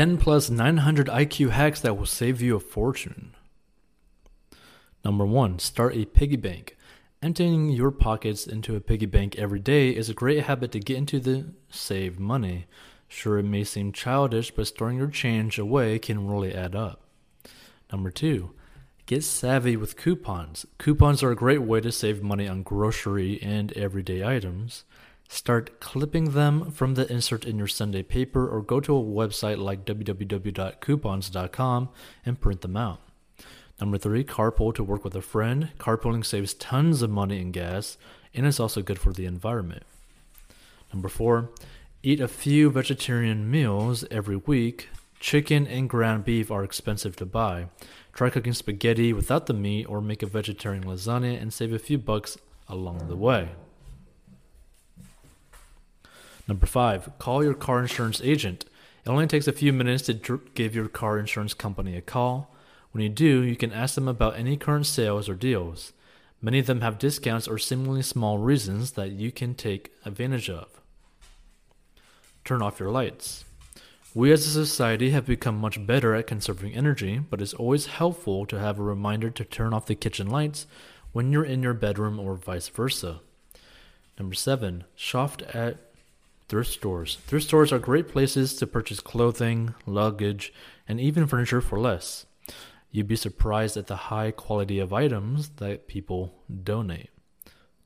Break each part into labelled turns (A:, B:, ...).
A: 10 plus 900 IQ hacks that will save you a fortune. Number 1. Start a piggy bank. Emptying your pockets into a piggy bank every day is a great habit to get into the save money. Sure, it may seem childish, but storing your change away can really add up. Number 2. Get savvy with coupons. Coupons are a great way to save money on grocery and everyday items. Start clipping them from the insert in your Sunday paper or go to a website like www.coupons.com and print them out. Number three, carpool to work with a friend. Carpooling saves tons of money in gas and is also good for the environment. Number four, eat a few vegetarian meals every week. Chicken and ground beef are expensive to buy. Try cooking spaghetti without the meat or make a vegetarian lasagna and save a few bucks along the way. Number five, call your car insurance agent. It only takes a few minutes to give your car insurance company a call. When you do, you can ask them about any current sales or deals. Many of them have discounts or seemingly small reasons that you can take advantage of. Turn off your lights. We as a society have become much better at conserving energy, but it's always helpful to have a reminder to turn off the kitchen lights when you're in your bedroom or vice versa. Number seven, shop at Thrift stores. Thrift stores are great places to purchase clothing, luggage, and even furniture for less. You'd be surprised at the high quality of items that people donate.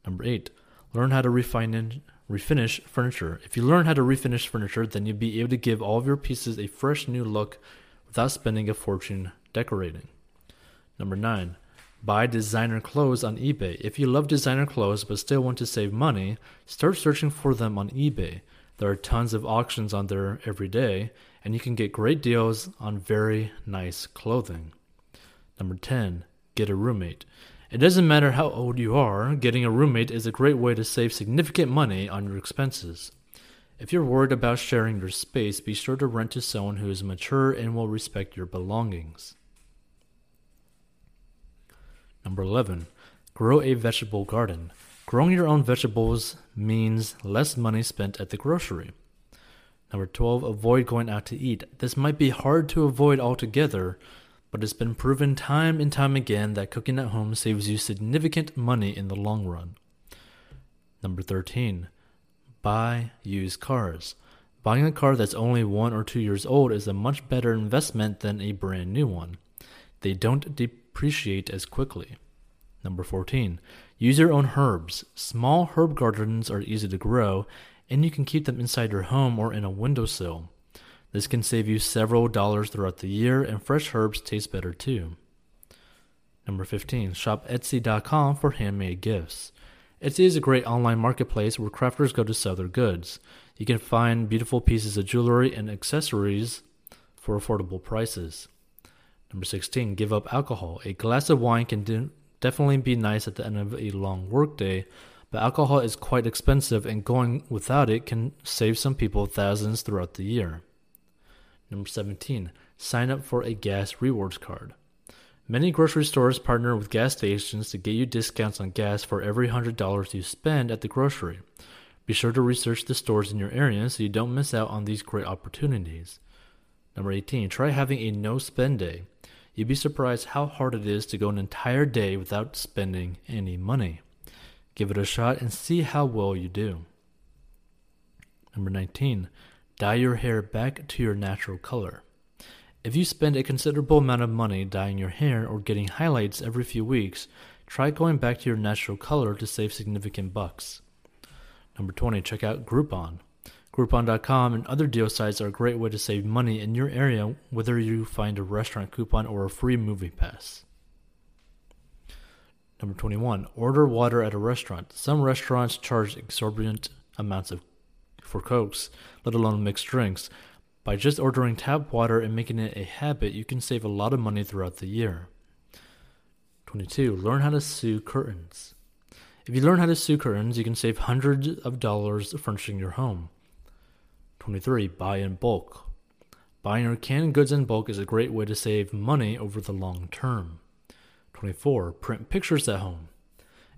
A: Number eight, learn how to refine refinish furniture. If you learn how to refinish furniture, then you'll be able to give all of your pieces a fresh new look without spending a fortune decorating. Number nine, buy designer clothes on eBay. If you love designer clothes but still want to save money, start searching for them on eBay. There are tons of auctions on there every day, and you can get great deals on very nice clothing. Number 10, get a roommate. It doesn't matter how old you are, getting a roommate is a great way to save significant money on your expenses. If you're worried about sharing your space, be sure to rent to someone who is mature and will respect your belongings. Number 11, grow a vegetable garden. Growing your own vegetables means less money spent at the grocery. Number 12, avoid going out to eat. This might be hard to avoid altogether, but it's been proven time and time again that cooking at home saves you significant money in the long run. Number 13, buy used cars. Buying a car that's only one or two years old is a much better investment than a brand new one. They don't depreciate as quickly. Number 14. Use your own herbs. Small herb gardens are easy to grow, and you can keep them inside your home or in a windowsill. This can save you several dollars throughout the year, and fresh herbs taste better too. Number 15. Shop Etsy.com for handmade gifts. Etsy is a great online marketplace where crafters go to sell their goods. You can find beautiful pieces of jewelry and accessories for affordable prices. Number 16. Give up alcohol. A glass of wine can definitely be nice at the end of a long workday, but alcohol is quite expensive and going without it can save some people thousands throughout the year. Number 17. Sign up for a gas rewards card. Many grocery stores partner with gas stations to get you discounts on gas for every $100 you spend at the grocery. Be sure to research the stores in your area so you don't miss out on these great opportunities. Number 18. Try having a no spend day. You'd be surprised how hard it is to go an entire day without spending any money. Give it a shot and see how well you do. Number 19. Dye your hair back to your natural color. If you spend a considerable amount of money dyeing your hair or getting highlights every few weeks, try going back to your natural color to save significant bucks. Number 20. Check out Groupon. Groupon.com and other deal sites are a great way to save money in your area, whether you find a restaurant coupon or a free movie pass. Number 21. Order water at a restaurant. Some restaurants charge exorbitant amounts of, for cokes, let alone mixed drinks. By just ordering tap water and making it a habit, you can save a lot of money throughout the year. 22. Learn how to sew curtains. If you learn how to sew curtains, you can save hundreds of dollars furnishing your home. 23. Buy in bulk. Buying your canned goods in bulk is a great way to save money over the long term. 24. Print pictures at home.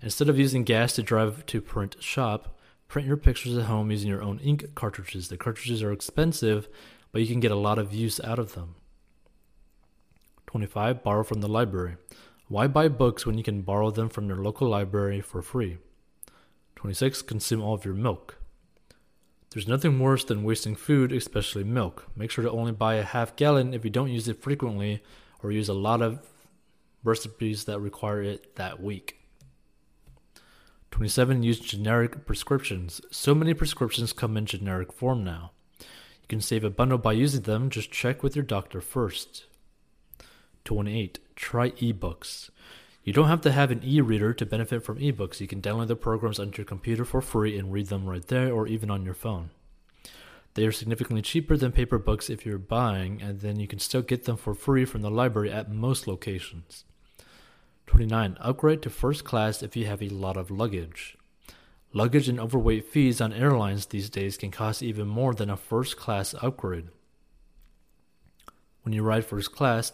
A: Instead of using gas to drive to print shop, print your pictures at home using your own ink cartridges. The cartridges are expensive, but you can get a lot of use out of them. 25. Borrow from the library. Why buy books when you can borrow them from your local library for free? 26. Consume all of your milk. There's nothing worse than wasting food, especially milk. Make sure to only buy a half gallon if you don't use it frequently or use a lot of recipes that require it that week. 27. Use generic prescriptions. So many prescriptions come in generic form now. You can save a bundle by using them, just check with your doctor first. 28. Try ebooks. You don't have to have an e reader to benefit from ebooks. You can download the programs onto your computer for free and read them right there or even on your phone. They are significantly cheaper than paper books if you're buying, and then you can still get them for free from the library at most locations. 29. Upgrade to first class if you have a lot of luggage. Luggage and overweight fees on airlines these days can cost even more than a first class upgrade. When you ride first class,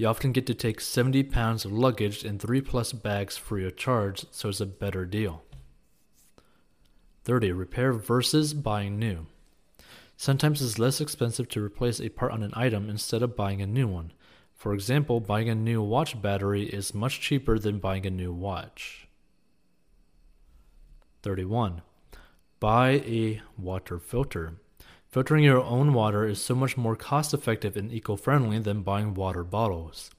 A: you often get to take 70 pounds of luggage and 3 plus bags free of charge, so it's a better deal. 30. Repair versus buying new. Sometimes it's less expensive to replace a part on an item instead of buying a new one. For example, buying a new watch battery is much cheaper than buying a new watch. 31. Buy a water filter. Filtering your own water is so much more cost effective and eco friendly than buying water bottles.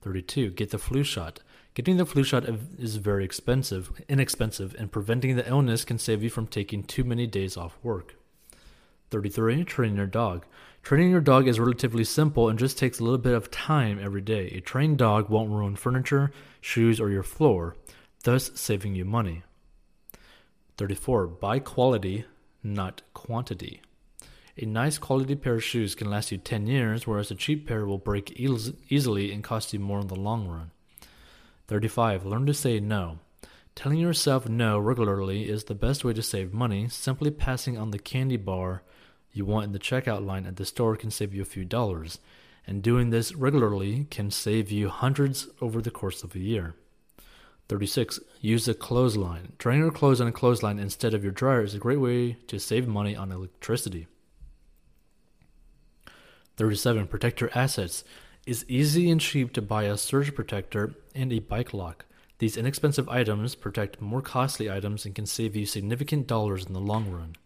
A: 32. Get the flu shot. Getting the flu shot is very expensive, inexpensive, and preventing the illness can save you from taking too many days off work. 33. Train your dog. Training your dog is relatively simple and just takes a little bit of time every day. A trained dog won't ruin furniture, shoes, or your floor, thus saving you money. 34. Buy quality, not quantity. A nice quality pair of shoes can last you 10 years, whereas a cheap pair will break e- easily and cost you more in the long run. 35. Learn to say no. Telling yourself no regularly is the best way to save money. Simply passing on the candy bar you want in the checkout line at the store can save you a few dollars, and doing this regularly can save you hundreds over the course of a year. 36. Use a clothesline. Drying your clothes on a clothesline instead of your dryer is a great way to save money on electricity. 37. Protect your assets. It's easy and cheap to buy a surge protector and a bike lock. These inexpensive items protect more costly items and can save you significant dollars in the long run.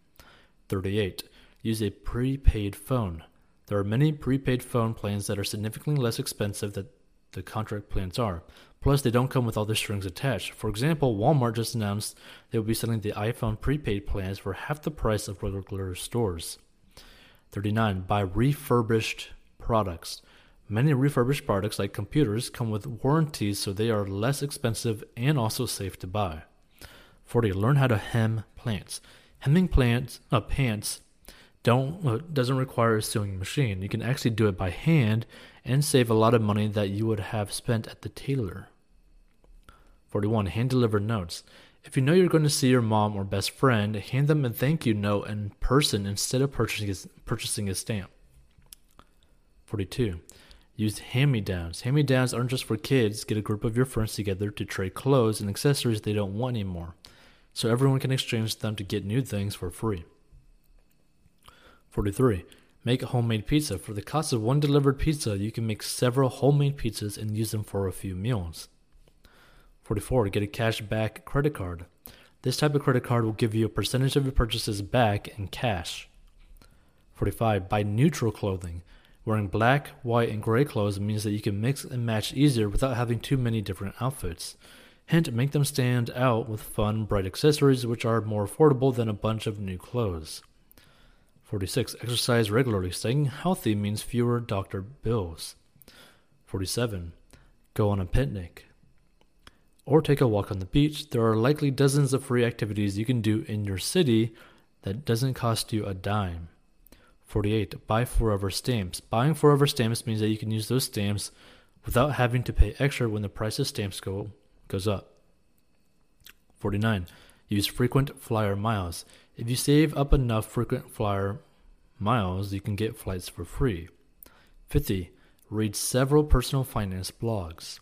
A: 38. Use a prepaid phone. There are many prepaid phone plans that are significantly less expensive than the contract plans are. Plus, they don't come with all the strings attached. For example, Walmart just announced they will be selling the iPhone prepaid plans for half the price of regular stores. 39. Buy refurbished products. Many refurbished products, like computers, come with warranties, so they are less expensive and also safe to buy. 40. Learn how to hem plants. Hemming plants, uh, pants don't uh, doesn't require a sewing machine. You can actually do it by hand and save a lot of money that you would have spent at the tailor. 41. Hand delivered notes. If you know you're going to see your mom or best friend, hand them a thank you note in person instead of purchasing a, purchasing a stamp. 42. Use hand me downs. Hand me downs aren't just for kids. Get a group of your friends together to trade clothes and accessories they don't want anymore, so everyone can exchange them to get new things for free. 43. Make a homemade pizza. For the cost of one delivered pizza, you can make several homemade pizzas and use them for a few meals. 44. Get a cash back credit card. This type of credit card will give you a percentage of your purchases back in cash. 45. Buy neutral clothing. Wearing black, white, and gray clothes means that you can mix and match easier without having too many different outfits. Hint, make them stand out with fun, bright accessories which are more affordable than a bunch of new clothes. 46. Exercise regularly. Staying healthy means fewer doctor bills. 47. Go on a picnic or take a walk on the beach, there are likely dozens of free activities you can do in your city that doesn't cost you a dime. 48. Buy forever stamps. Buying forever stamps means that you can use those stamps without having to pay extra when the price of stamps go goes up. 49. Use frequent flyer miles. If you save up enough frequent flyer miles, you can get flights for free. 50. Read several personal finance blogs.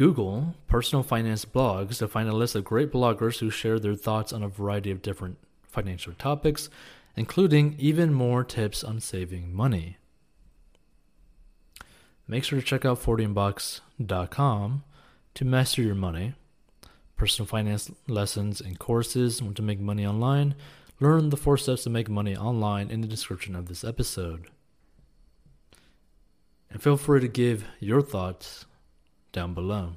A: Google personal finance blogs to find a list of great bloggers who share their thoughts on a variety of different financial topics, including even more tips on saving money. Make sure to check out 14bucks.com to master your money, personal finance lessons and courses on to make money online. Learn the four steps to make money online in the description of this episode. And feel free to give your thoughts down below.